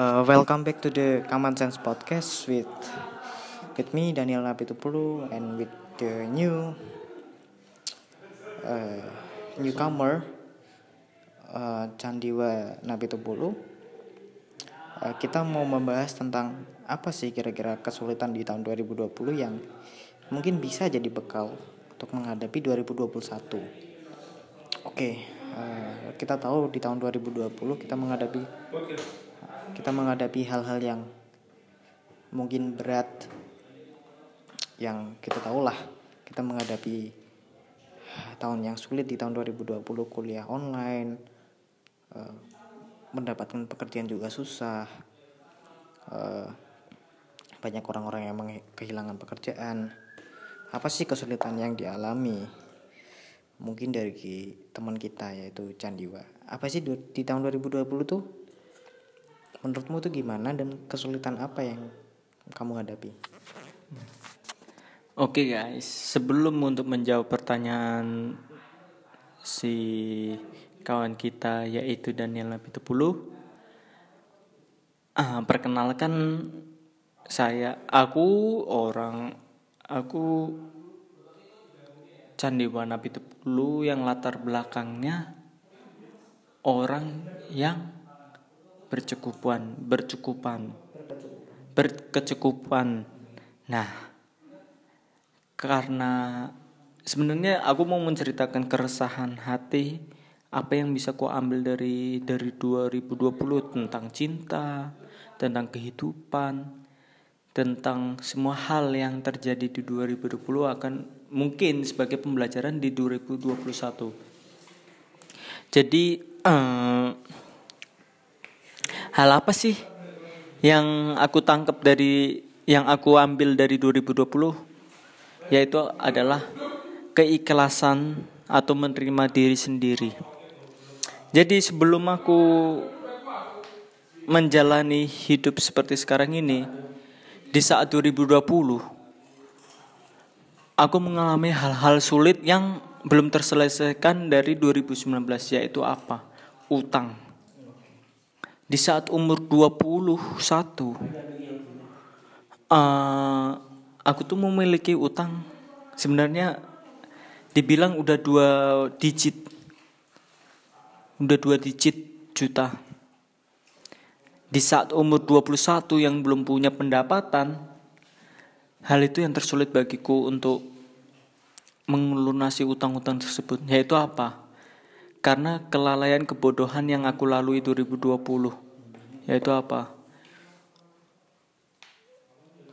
Uh, welcome back to the Common Sense Podcast with with me Daniel Napitupulu and with the new uh, newcomer uh, Candiwa Napitupulu. Uh, kita mau membahas tentang apa sih kira-kira kesulitan di tahun 2020 yang mungkin bisa jadi bekal untuk menghadapi 2021. Oke, okay, uh, kita tahu di tahun 2020 kita menghadapi kita menghadapi hal-hal yang mungkin berat yang kita tahu lah kita menghadapi tahun yang sulit di tahun 2020 kuliah online uh, mendapatkan pekerjaan juga susah uh, banyak orang-orang yang kehilangan pekerjaan. Apa sih kesulitan yang dialami? Mungkin dari teman kita yaitu Candiwa. Apa sih di tahun 2020 tuh menurutmu tuh gimana dan kesulitan apa yang kamu hadapi? Oke okay guys, sebelum untuk menjawab pertanyaan si kawan kita yaitu Daniel Napitupulu, ah, perkenalkan saya, aku orang, aku Candiwana Pitupulu yang latar belakangnya orang yang bercukupan, bercukupan, berkecukupan. Nah, karena sebenarnya aku mau menceritakan keresahan hati apa yang bisa ku ambil dari dari 2020 tentang cinta, tentang kehidupan, tentang semua hal yang terjadi di 2020 akan mungkin sebagai pembelajaran di 2021. Jadi uh, hal apa sih yang aku tangkap dari yang aku ambil dari 2020 yaitu adalah keikhlasan atau menerima diri sendiri. Jadi sebelum aku menjalani hidup seperti sekarang ini di saat 2020 aku mengalami hal-hal sulit yang belum terselesaikan dari 2019 yaitu apa? Utang di saat umur 21 uh, aku tuh memiliki utang. Sebenarnya dibilang udah dua digit udah dua digit juta. Di saat umur 21 yang belum punya pendapatan hal itu yang tersulit bagiku untuk melunasi utang-utang tersebut yaitu apa karena kelalaian kebodohan yang aku lalui 2020 yaitu apa?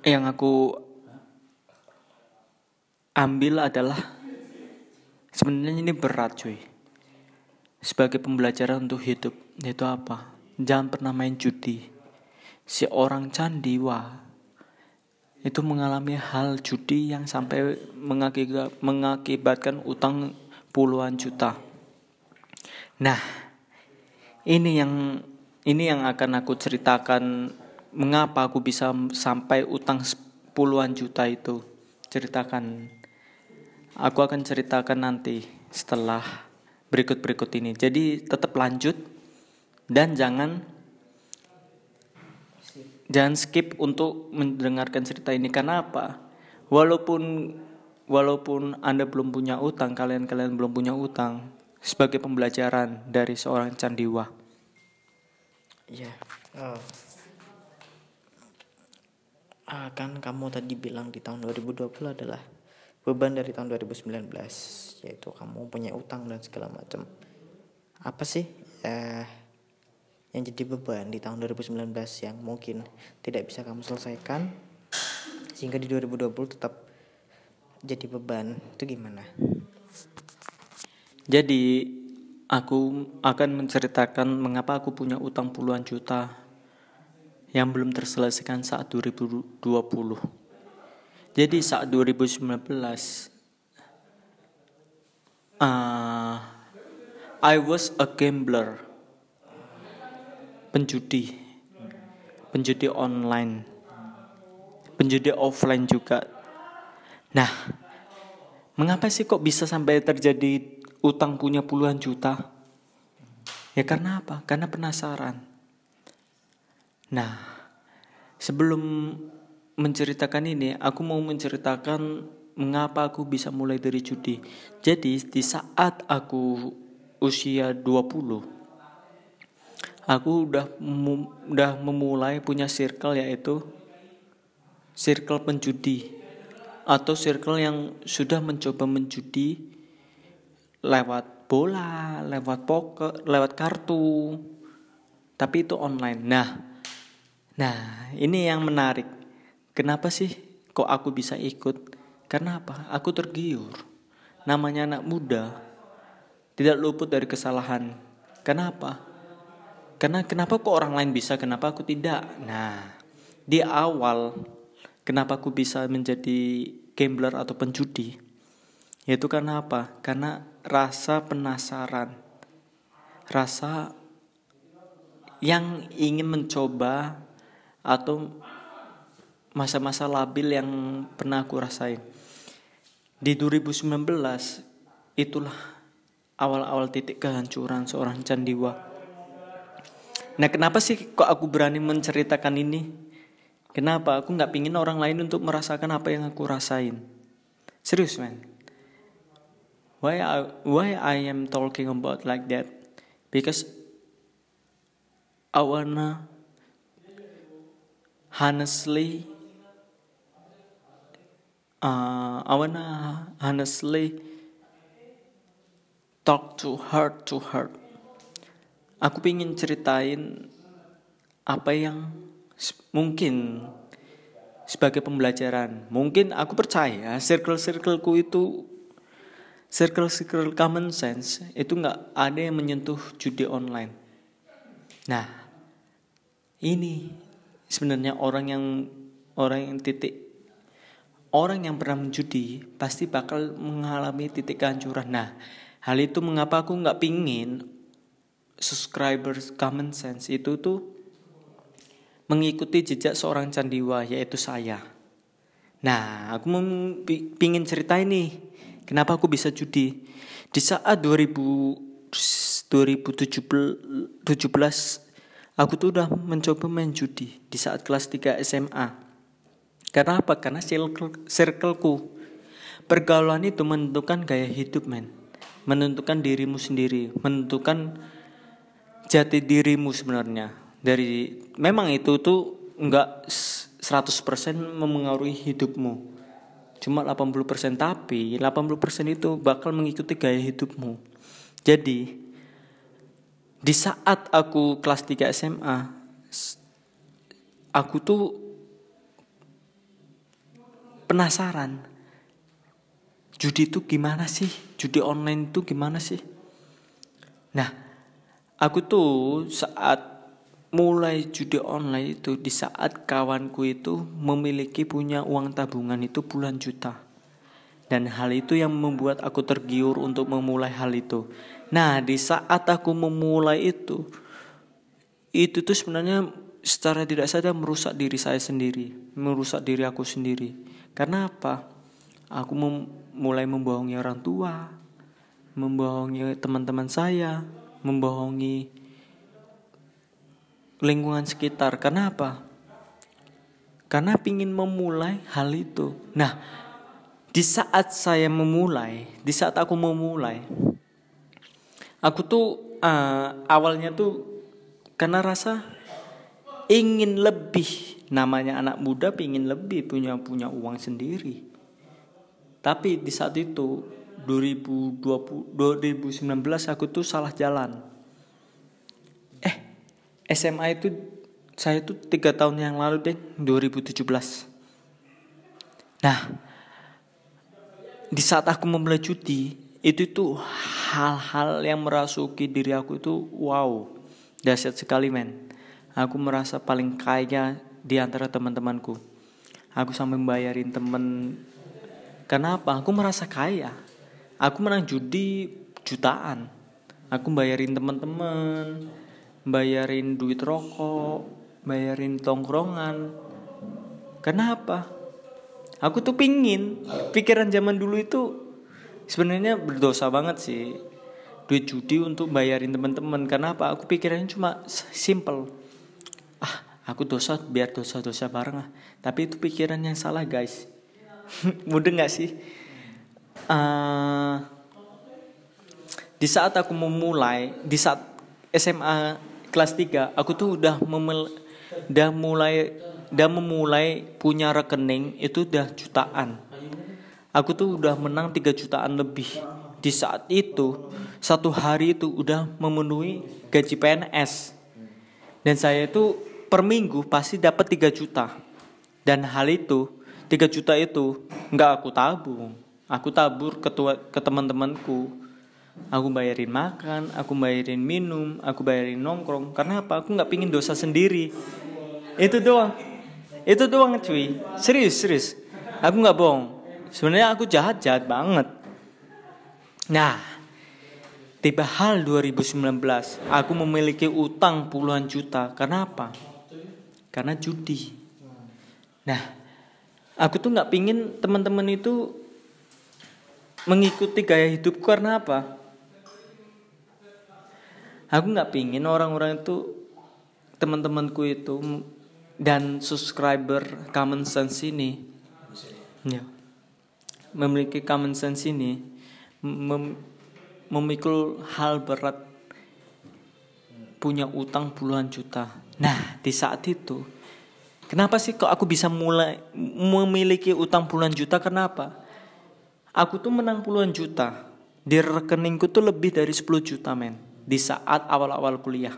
Yang aku ambil adalah sebenarnya ini berat cuy. Sebagai pembelajaran untuk hidup yaitu apa? Jangan pernah main judi. Si orang candiwa itu mengalami hal judi yang sampai mengakibatkan utang puluhan juta Nah, ini yang ini yang akan aku ceritakan mengapa aku bisa sampai utang puluhan juta itu. Ceritakan. Aku akan ceritakan nanti setelah berikut-berikut ini. Jadi tetap lanjut dan jangan jangan skip untuk mendengarkan cerita ini karena apa? Walaupun walaupun Anda belum punya utang, kalian-kalian belum punya utang, sebagai pembelajaran dari seorang candiwa. Iya. Uh, uh, kan kamu tadi bilang di tahun 2020 adalah beban dari tahun 2019 yaitu kamu punya utang dan segala macam. Apa sih uh, yang jadi beban di tahun 2019 yang mungkin tidak bisa kamu selesaikan sehingga di 2020 tetap jadi beban itu gimana? Jadi aku akan menceritakan mengapa aku punya utang puluhan juta yang belum terselesaikan saat 2020. Jadi saat 2019 uh, I was a gambler. Penjudi. Penjudi online. Penjudi offline juga. Nah, mengapa sih kok bisa sampai terjadi utang punya puluhan juta? Ya karena apa? Karena penasaran. Nah, sebelum menceritakan ini, aku mau menceritakan mengapa aku bisa mulai dari judi. Jadi, di saat aku usia 20, aku udah udah memulai punya circle yaitu circle penjudi atau circle yang sudah mencoba menjudi lewat bola, lewat poker, lewat kartu. Tapi itu online. Nah, nah ini yang menarik. Kenapa sih kok aku bisa ikut? Karena apa? Aku tergiur. Namanya anak muda tidak luput dari kesalahan. Kenapa? Karena kenapa kok orang lain bisa, kenapa aku tidak? Nah, di awal kenapa aku bisa menjadi gambler atau penjudi? Yaitu karena apa? Karena rasa penasaran. Rasa yang ingin mencoba atau masa-masa labil yang pernah aku rasain. Di 2019 itulah awal-awal titik kehancuran seorang candiwa. Nah kenapa sih kok aku berani menceritakan ini? Kenapa? Aku nggak pingin orang lain untuk merasakan apa yang aku rasain. Serius man. Why I, why I am talking about like that? Because I wanna honestly uh, I wanna honestly talk to heart to heart. Aku ingin ceritain apa yang mungkin sebagai pembelajaran. Mungkin aku percaya circle-circleku itu circle-circle common sense itu nggak ada yang menyentuh judi online. Nah, ini sebenarnya orang yang orang yang titik orang yang pernah menjudi pasti bakal mengalami titik kehancuran. Nah, hal itu mengapa aku nggak pingin subscribers common sense itu tuh mengikuti jejak seorang candiwa yaitu saya. Nah, aku mau pingin cerita ini. Kenapa aku bisa judi? Di saat 2000 2017 aku tuh udah mencoba main judi di saat kelas 3 SMA. Karena apa? Karena circle, circleku. Pergaulan itu menentukan gaya hidup, men. Menentukan dirimu sendiri, menentukan jati dirimu sebenarnya. Dari memang itu tuh enggak 100% memengaruhi hidupmu. Cuma 80% tapi 80% itu bakal mengikuti gaya hidupmu. Jadi di saat aku kelas 3 SMA aku tuh penasaran. Judi itu gimana sih? Judi online itu gimana sih? Nah aku tuh saat mulai judi online itu di saat kawanku itu memiliki punya uang tabungan itu puluhan juta. Dan hal itu yang membuat aku tergiur untuk memulai hal itu. Nah di saat aku memulai itu itu tuh sebenarnya secara tidak sadar merusak diri saya sendiri merusak diri aku sendiri. Karena apa? Aku mem mulai membohongi orang tua, membohongi teman-teman saya, membohongi lingkungan sekitar. Karena apa? Karena ingin memulai hal itu. Nah, di saat saya memulai, di saat aku memulai, aku tuh uh, awalnya tuh karena rasa ingin lebih namanya anak muda pingin lebih punya punya uang sendiri tapi di saat itu 2020 2019 aku tuh salah jalan SMA itu saya tuh tiga tahun yang lalu deh 2017 nah di saat aku memulai cuti itu tuh hal-hal yang merasuki diri aku itu wow dahsyat sekali men aku merasa paling kaya di antara teman-temanku. Aku sampai membayarin temen Kenapa? Aku merasa kaya. Aku menang judi jutaan. Aku bayarin teman-teman, bayarin duit rokok, bayarin tongkrongan. Kenapa? Aku tuh pingin pikiran zaman dulu itu sebenarnya berdosa banget sih duit judi untuk bayarin teman-teman. Kenapa? Aku pikirannya cuma simple aku dosa biar dosa-dosa bareng lah tapi itu pikiran yang salah guys mudah nggak sih uh, di saat aku memulai di saat SMA kelas 3 aku tuh udah memel, udah mulai udah memulai punya rekening itu udah jutaan. Aku tuh udah menang 3 jutaan lebih. Di saat itu satu hari itu udah memenuhi gaji PNS dan saya itu per minggu pasti dapat 3 juta. Dan hal itu 3 juta itu nggak aku tabung. Aku tabur ke, ke teman-temanku Aku bayarin makan, aku bayarin minum, aku bayarin nongkrong. Karena apa? Aku nggak pingin dosa sendiri. Itu doang. Itu doang cuy. Serius, serius. Aku nggak bohong. Sebenarnya aku jahat, jahat banget. Nah, tiba hal 2019, aku memiliki utang puluhan juta. Karena apa? Karena judi. Nah, aku tuh nggak pingin teman-teman itu mengikuti gaya hidupku karena apa? Aku nggak pingin orang-orang itu teman-temanku itu dan subscriber common sense ini ya memiliki common sense ini mem memikul hal berat punya utang puluhan juta. Nah di saat itu kenapa sih kok aku bisa mulai memiliki utang puluhan juta? Kenapa aku tuh menang puluhan juta. Di rekeningku tuh lebih dari 10 juta men di saat awal-awal kuliah.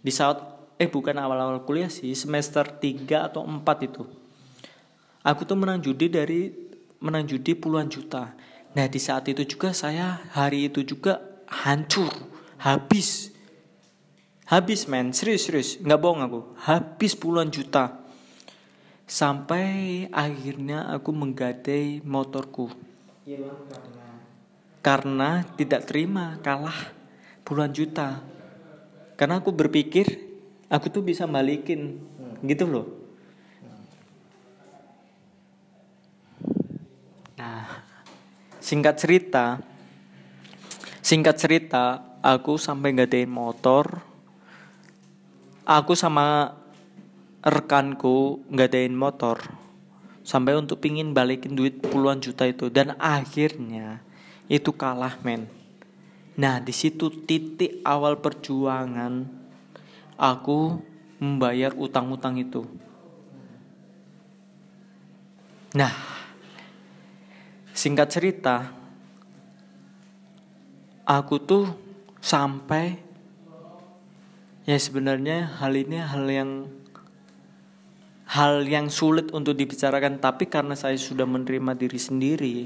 Di saat eh bukan awal-awal kuliah sih, semester 3 atau 4 itu. Aku tuh menang judi dari menang judi puluhan juta. Nah, di saat itu juga saya hari itu juga hancur, habis. Habis men, serius serius, nggak bohong aku. Habis puluhan juta. Sampai akhirnya aku menggadai motorku. Karena tidak terima kalah puluhan juta. Karena aku berpikir aku tuh bisa balikin hmm. gitu loh. Nah singkat cerita singkat cerita aku sampai ngadain motor. Aku sama rekanku ngadain motor sampai untuk pingin balikin duit puluhan juta itu. Dan akhirnya itu kalah men Nah, di situ titik awal perjuangan aku membayar utang-utang itu. Nah, singkat cerita, aku tuh sampai ya sebenarnya hal ini hal yang hal yang sulit untuk dibicarakan tapi karena saya sudah menerima diri sendiri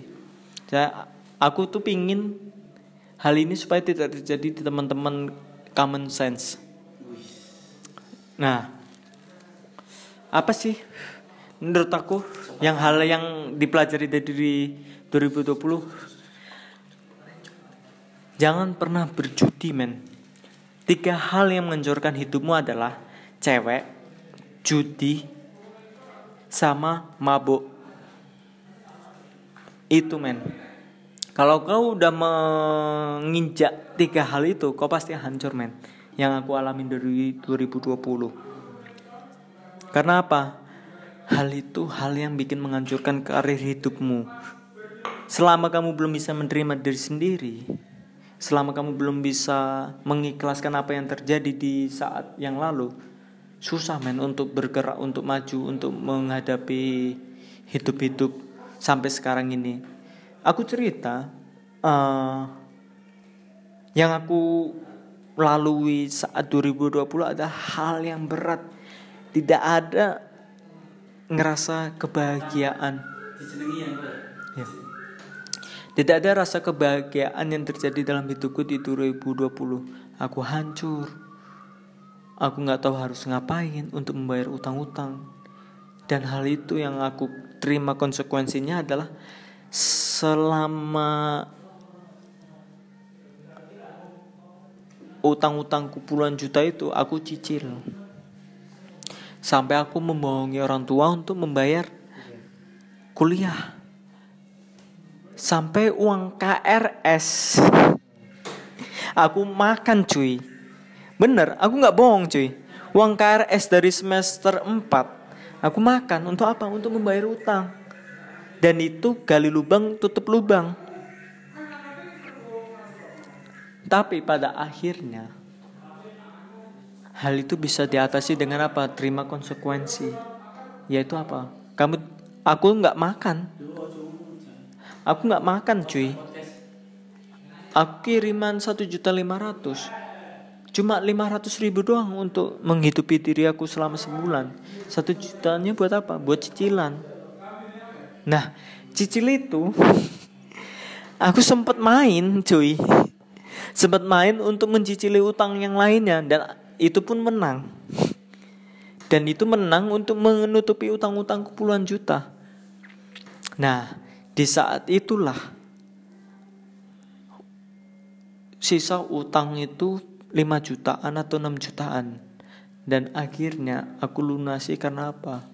saya aku tuh pingin hal ini supaya tidak terjadi di teman-teman common sense. Nah, apa sih menurut aku yang hal yang dipelajari dari 2020 jangan pernah berjudi men. Tiga hal yang menganjurkan hidupmu adalah cewek judi sama mabuk. Itu men kalau kau udah menginjak tiga hal itu, kau pasti hancur men. Yang aku alami dari 2020. Karena apa? Hal itu hal yang bikin menghancurkan karir hidupmu. Selama kamu belum bisa menerima diri sendiri, selama kamu belum bisa mengikhlaskan apa yang terjadi di saat yang lalu, susah men untuk bergerak, untuk maju, untuk menghadapi hidup-hidup sampai sekarang ini aku cerita uh, yang aku lalui saat 2020 ada hal yang berat. Tidak ada ngerasa kebahagiaan. Ya. tidak ada rasa kebahagiaan yang terjadi dalam hidupku di 2020 aku hancur. Aku nggak tahu harus ngapain untuk membayar utang-utang. Dan hal itu yang aku terima konsekuensinya adalah selama utang-utangku puluhan juta itu aku cicil. Sampai aku membohongi orang tua untuk membayar kuliah. Sampai uang KRS aku makan cuy. Bener aku nggak bohong cuy. Uang KRS dari semester 4 aku makan. Untuk apa? Untuk membayar utang. Dan itu gali lubang tutup lubang. Tapi pada akhirnya hal itu bisa diatasi dengan apa? Terima konsekuensi. Yaitu apa? Kamu aku nggak makan. Aku nggak makan cuy. Aku kiriman satu juta lima ratus. Cuma lima ratus ribu doang untuk menghidupi diri aku selama sebulan. Satu jutanya buat apa? Buat cicilan. Nah, cicil itu aku sempat main cuy. Sempat main untuk mencicili utang yang lainnya dan itu pun menang. Dan itu menang untuk menutupi utang-utang puluhan juta. Nah, di saat itulah sisa utang itu 5 jutaan atau 6 jutaan. Dan akhirnya aku lunasi karena apa?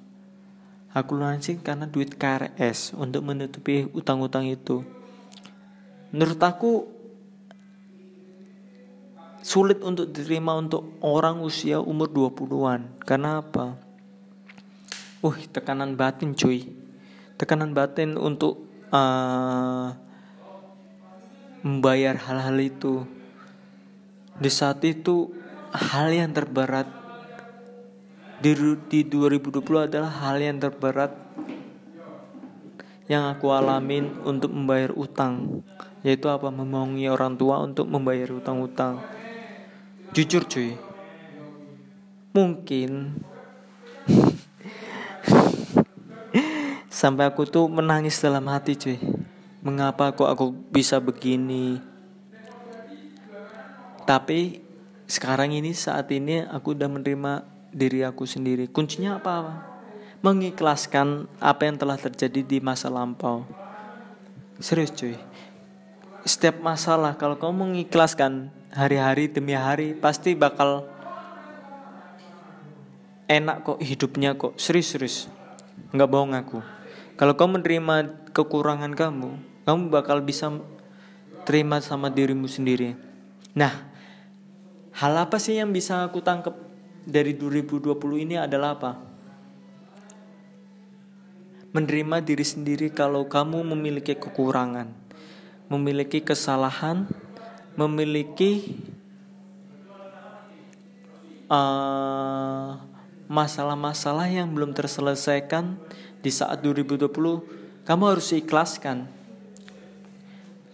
Aku lunasi karena duit KRS untuk menutupi utang-utang itu. Menurut aku sulit untuk diterima untuk orang usia umur 20-an. Karena apa? Uh, tekanan batin cuy. Tekanan batin untuk uh, membayar hal-hal itu di saat itu hal yang terberat di, di 2020 adalah hal yang terberat yang aku alamin untuk membayar utang. Yaitu apa? Memohongi orang tua untuk membayar utang-utang. Jujur cuy. Mungkin sampai aku tuh menangis dalam hati cuy. Mengapa kok aku bisa begini? Tapi sekarang ini saat ini aku udah menerima diri aku sendiri. Kuncinya apa? Mengikhlaskan apa yang telah terjadi di masa lampau. Serius cuy. Setiap masalah kalau kamu mengikhlaskan hari-hari demi hari pasti bakal enak kok hidupnya kok. Serius-serius. Nggak bohong aku. Kalau kamu menerima kekurangan kamu, kamu bakal bisa terima sama dirimu sendiri. Nah, Hal apa sih yang bisa aku tangkap dari 2020 ini adalah apa? Menerima diri sendiri kalau kamu memiliki kekurangan, memiliki kesalahan, memiliki uh, masalah-masalah yang belum terselesaikan di saat 2020, kamu harus ikhlaskan.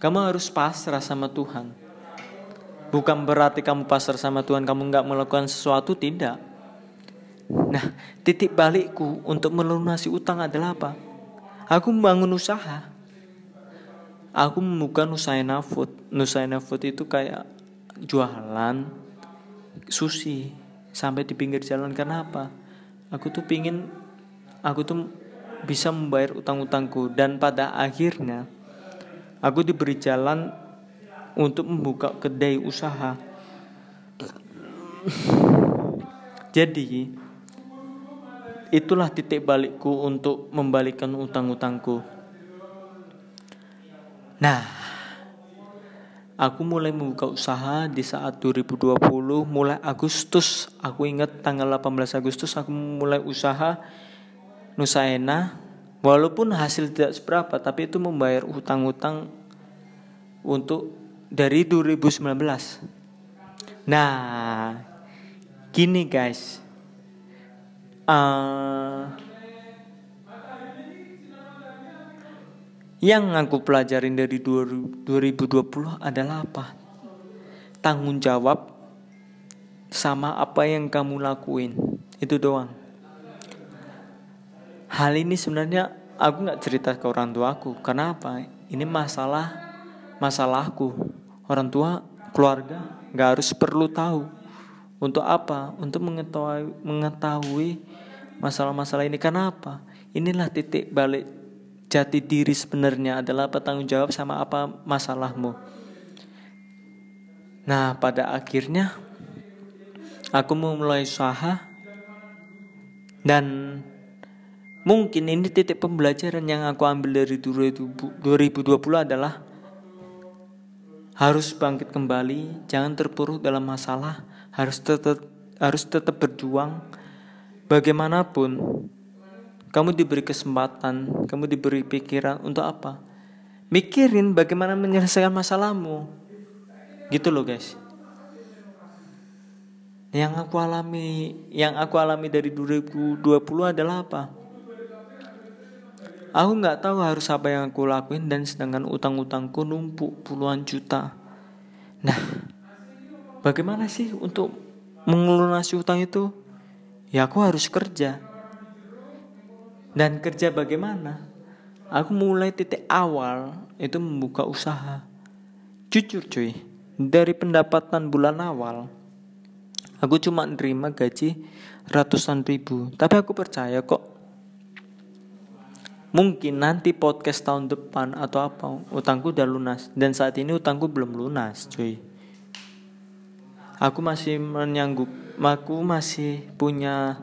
Kamu harus pasrah sama Tuhan Bukan berarti kamu pasar sama Tuhan kamu nggak melakukan sesuatu tidak. Nah, titik balikku untuk melunasi utang adalah apa? Aku membangun usaha. Aku membuka Nusaina Food. Nusaina Food itu kayak jualan sushi sampai di pinggir jalan karena apa? Aku tuh pingin aku tuh bisa membayar utang-utangku dan pada akhirnya aku diberi jalan untuk membuka kedai usaha. Jadi itulah titik balikku untuk membalikan utang-utangku. Nah, aku mulai membuka usaha di saat 2020 mulai Agustus. Aku ingat tanggal 18 Agustus aku mulai usaha Nusaena. Walaupun hasil tidak seberapa, tapi itu membayar utang-utang untuk dari 2019. Nah, gini guys. Uh, yang aku pelajarin dari 2020 adalah apa? Tanggung jawab sama apa yang kamu lakuin. Itu doang. Hal ini sebenarnya aku nggak cerita ke orang tuaku. Kenapa? Ini masalah masalahku. Orang tua, keluarga nggak harus perlu tahu. Untuk apa? Untuk mengetahui mengetahui masalah-masalah ini. Kenapa? Inilah titik balik jati diri sebenarnya adalah bertanggung jawab sama apa masalahmu. Nah, pada akhirnya aku memulai usaha dan mungkin ini titik pembelajaran yang aku ambil dari 2020 adalah harus bangkit kembali, jangan terpuruk dalam masalah, harus tetap harus tetap berjuang. Bagaimanapun kamu diberi kesempatan kamu diberi pikiran untuk apa? Mikirin bagaimana menyelesaikan masalahmu. Gitu loh guys. Yang aku alami yang aku alami dari 2020 adalah apa aku nggak tahu harus apa yang aku lakuin dan sedangkan utang-utangku numpuk puluhan juta nah bagaimana sih untuk mengelunasi utang itu ya aku harus kerja dan kerja bagaimana aku mulai titik awal itu membuka usaha jujur cuy dari pendapatan bulan awal Aku cuma nerima gaji ratusan ribu. Tapi aku percaya kok. Mungkin nanti podcast tahun depan atau apa utangku udah lunas. Dan saat ini utangku belum lunas, cuy. Aku masih menyanggup, aku masih punya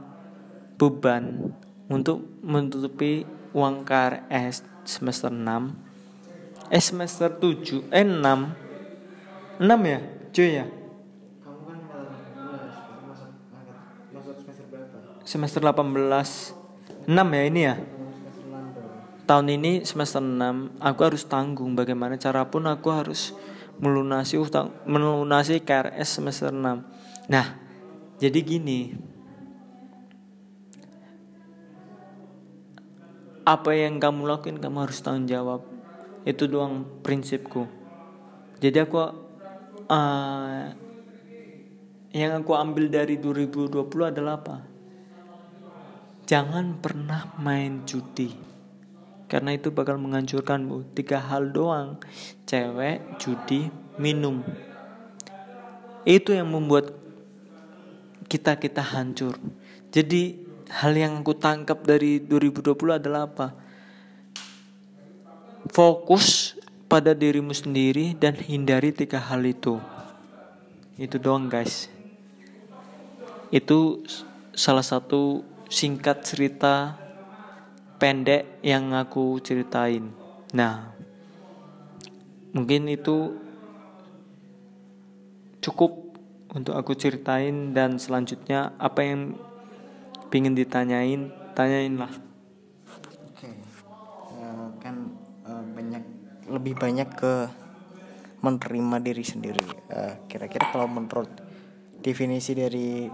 beban untuk menutupi uang KRS semester 6 eh semester 7 eh 6 6 ya cuy ya? Semester 18 6 ya ini ya tahun ini semester 6 aku harus tanggung bagaimana cara pun aku harus melunasi utang melunasi KRS semester 6 nah jadi gini. Apa yang kamu lakuin kamu harus tanggung jawab. Itu doang prinsipku. Jadi aku uh, yang aku ambil dari 2020 adalah apa? Jangan pernah main judi Karena itu bakal menghancurkanmu Tiga hal doang. Cewek, judi, minum. Itu yang membuat kita-kita hancur. Jadi hal yang aku tangkap dari 2020 adalah apa? Fokus pada dirimu sendiri dan hindari tiga hal itu. Itu doang guys. Itu salah satu singkat cerita pendek yang aku ceritain. Nah, mungkin itu cukup untuk aku ceritain dan selanjutnya apa yang ingin ditanyain, tanyain lah. Oke, uh, kan uh, banyak lebih banyak ke menerima diri sendiri. kira kira-kira kalau menurut definisi dari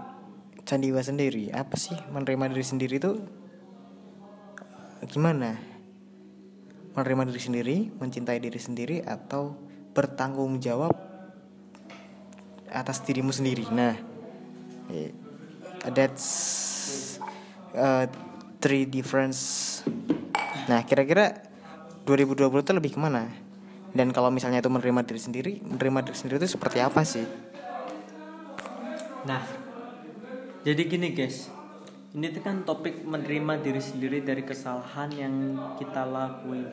Sandiwa sendiri apa sih menerima diri sendiri itu gimana? Menerima diri sendiri mencintai diri sendiri atau bertanggung jawab atas dirimu sendiri? Nah that's uh, three difference. Nah kira-kira 2020 itu lebih ke mana? Dan kalau misalnya itu menerima diri sendiri menerima diri sendiri itu seperti apa sih? Nah jadi gini guys ini tuh kan topik menerima diri sendiri dari kesalahan yang kita lakuin.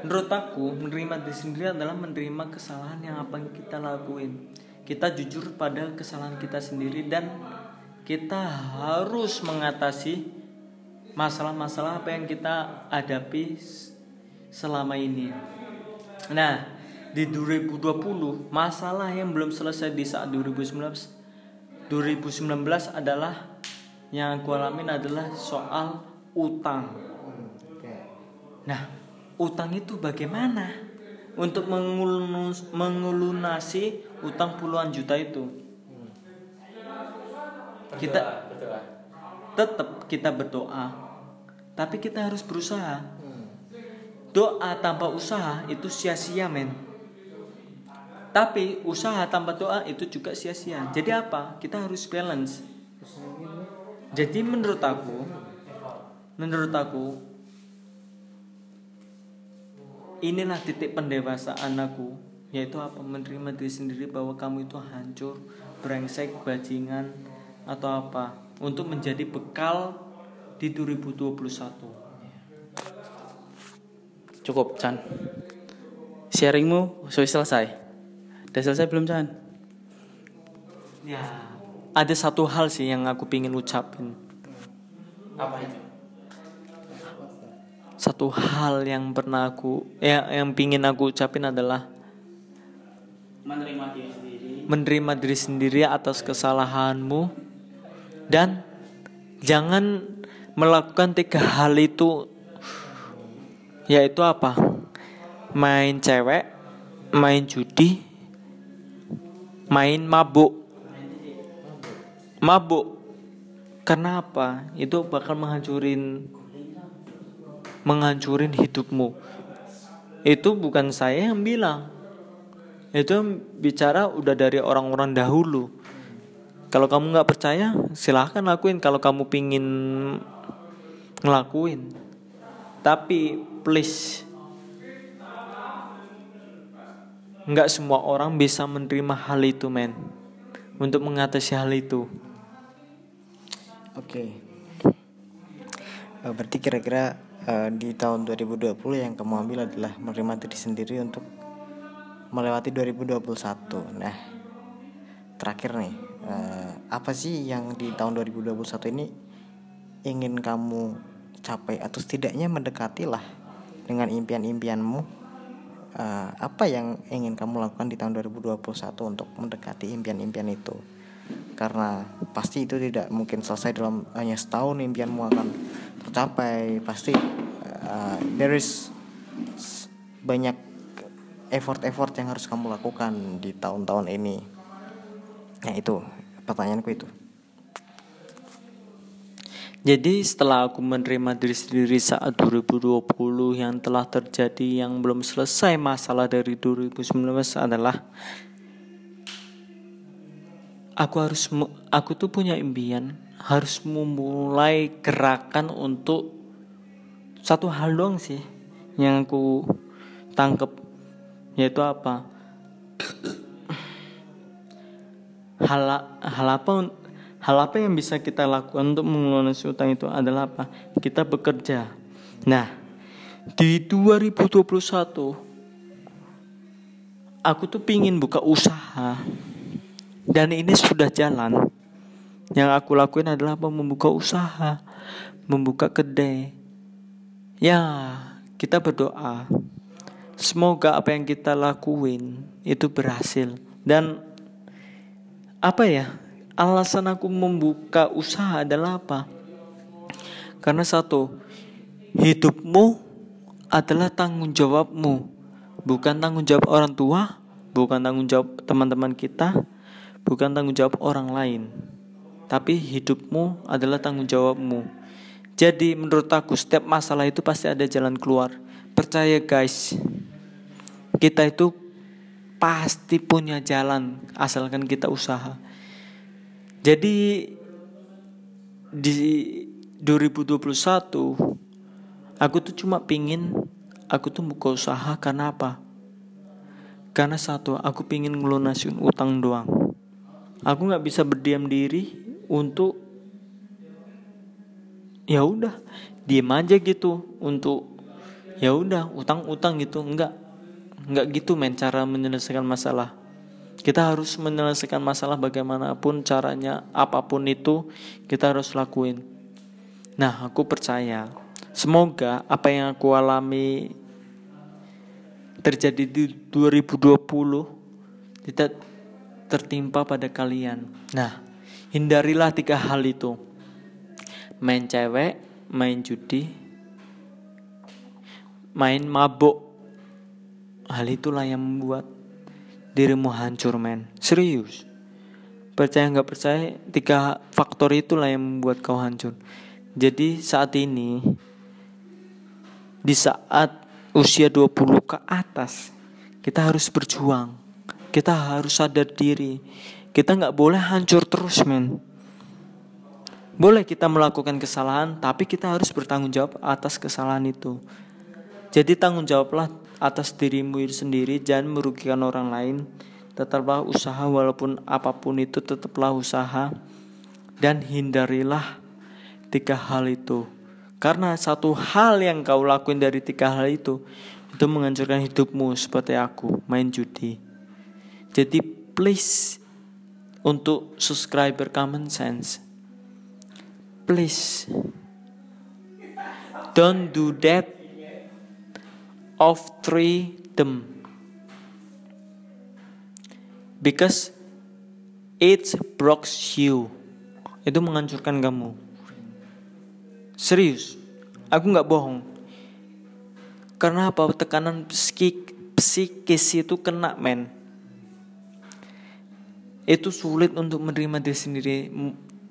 Menurut aku menerima diri sendiri adalah menerima kesalahan yang apa yang kita lakuin. Kita jujur pada kesalahan kita sendiri dan kita harus mengatasi masalah-masalah apa yang kita hadapi selama ini. Nah di 2020 masalah yang belum selesai di saat 2019 2019 adalah yang aku alamin adalah soal utang. Nah, utang itu bagaimana untuk mengulunasi, mengulunasi utang puluhan juta itu? Kita tetap kita berdoa, tapi kita harus berusaha. Doa tanpa usaha itu sia-sia, men. Tapi usaha tanpa doa itu juga sia-sia. Jadi apa? Kita harus balance. Jadi menurut aku, menurut aku, inilah titik pendewasaan aku, yaitu apa? Menerima diri sendiri bahwa kamu itu hancur, brengsek, bajingan, atau apa, untuk menjadi bekal di 2021. Cukup, Chan. Sharingmu sudah selesai. Udah selesai belum Chan? Ya, ada satu hal sih yang aku pingin ucapin. Apa itu? Satu hal yang pernah aku, ya yang pingin aku ucapin adalah menerima diri sendiri. Menerima diri sendiri atas kesalahanmu dan jangan melakukan tiga hal itu yaitu apa main cewek main judi main mabuk mabuk. Karena apa itu bakal menghancurin menghancurin hidupmu. Itu bukan saya yang bilang. Itu bicara udah dari orang-orang dahulu. Kalau kamu nggak percaya silahkan lakuin. Kalau kamu pingin ngelakuin. Tapi please nggak semua orang bisa menerima hal itu men. Untuk mengatasi hal itu Oke. Eh, Berarti kira-kira eh, di tahun 2020 yang kamu ambil adalah menerima diri sendiri untuk melewati 2021. Nah, terakhir nih, eh, apa sih yang di tahun 2021 ini ingin kamu capai atau setidaknya mendekati lah dengan impian-impianmu? Eh, apa yang ingin kamu lakukan di tahun 2021 untuk mendekati impian-impian itu? Karena pasti itu tidak mungkin selesai dalam hanya setahun impianmu akan tercapai. Pasti uh, there is banyak effort-effort yang harus kamu lakukan di tahun-tahun ini. Nah itu pertanyaanku itu. Jadi setelah aku menerima diri sendiri saat 2020 yang telah terjadi yang belum selesai masalah dari 2019 adalah aku harus aku tuh punya impian harus memulai gerakan untuk satu hal doang sih yang aku tangkep yaitu apa? Hal hal apa hal apa yang bisa kita lakukan untuk melunasi utang itu adalah apa? Kita bekerja. Nah di 2021 aku tuh pingin buka usaha dan ini sudah jalan. Yang aku lakuin adalah apa membuka usaha membuka kedai. Ya kita berdoa. Semoga apa yang kita lakuin itu berhasil. Dan apa ya alasan aku membuka usaha adalah apa? Karena satu hidupmu adalah tanggung jawabmu. Bukan tanggung jawab orang tua bukan tanggung jawab teman-teman kita bukan tanggung jawab orang lain tapi hidupmu adalah tanggung jawabmu jadi menurut aku setiap masalah itu pasti ada jalan keluar percaya guys kita itu pasti punya jalan asalkan kita usaha. Jadi di 2021 aku tuh cuma pingin aku tuh buka usaha karena apa? Karena satu aku pingin ngelunasin utang doang. Aku nggak bisa berdiam diri untuk ya udah diem aja gitu untuk ya udah utang-utang gitu. Enggak nggak gitu men cara menyelesaikan masalah. Kita harus menyelesaikan masalah bagaimanapun caranya apa pun itu kita harus lakuin. Nah aku percaya semoga apa yang aku alami terjadi di 2020 tidak tertimpa pada kalian. Nah. Hindarilah tiga hal itu. Main cewek main judi main mabuk. Hal itulah yang membuat dirimu hancur men. Serius. Percaya nggak percaya Tiga faktor itulah yang membuat kau hancur. Jadi saat ini Di saat usia 20 ke atas Kita harus berjuang Kita harus sadar diri Kita nggak boleh hancur terus men boleh kita melakukan kesalahan, tapi kita harus bertanggung jawab atas kesalahan itu. Jadi tanggung jawablah atas dirimu sendiri, jangan merugikan orang lain. Tetaplah usaha walaupun apa pun itu tetaplah usaha dan hindarilah tiga hal itu. Karena satu hal yang kau lakuin dari tiga hal itu itu menghancurkan hidupmu seperti aku main judi. Jadi please untuk subscriber common sense please don't do that of three them because it breaks you itu menghancurkan kamu. Serius, aku nggak bohong. Karena apa? Tekanan psikis itu kena men. Itu sulit untuk menerima diri sendiri.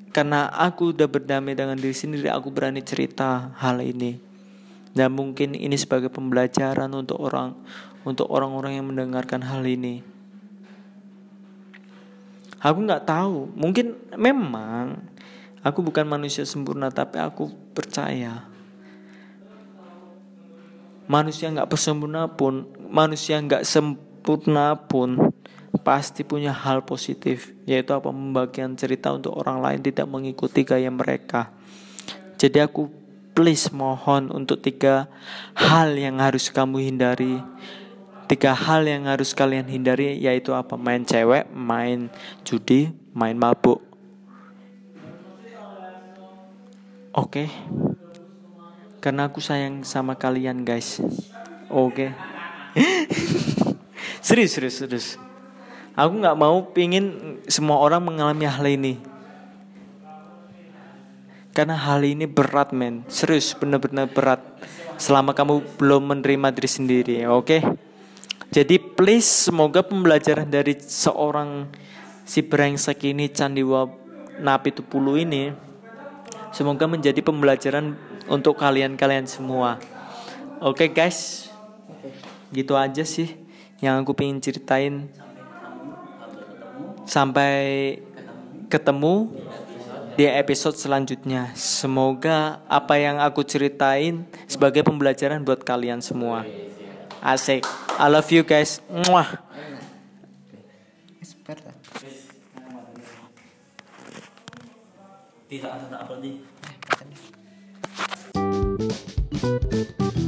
Karena aku udah berdamai dengan diri sendiri, aku berani cerita hal ini. Dan mungkin ini sebagai pembelajaran untuk orang untuk orang-orang yang mendengarkan hal ini. Aku nggak tahu, mungkin memang aku bukan manusia sempurna, tapi aku percaya manusia nggak sempurna pun, manusia nggak sempurna pun pasti punya hal positif, yaitu apa membagikan cerita untuk orang lain tidak mengikuti gaya mereka. Jadi aku please mohon untuk tiga hal yang harus kamu hindari. Tiga hal yang harus kalian hindari yaitu apa? Main cewek, main judi, main mabuk. Oke. Karena aku sayang sama kalian, guys. Oke. serius, serius, serius. Aku nggak mau pingin semua orang mengalami hal ini. Karena hal ini berat men. Serius bener-bener berat. Selama kamu belum menerima diri sendiri Oke? Jadi please semoga pembelajaran dari seorang Si brengsek ini Candiwa Napi Tupulu ini Semoga menjadi pembelajaran Untuk kalian-kalian semua. Oke guys? Gitu aja sih Yang aku pengen ceritain Sampai ketemu di episode selanjutnya. Semoga apa yang aku ceritain sebagai pembelajaran buat kalian semua. Asik. I love you guys. Muah. Tidak ada apa nih. Eh,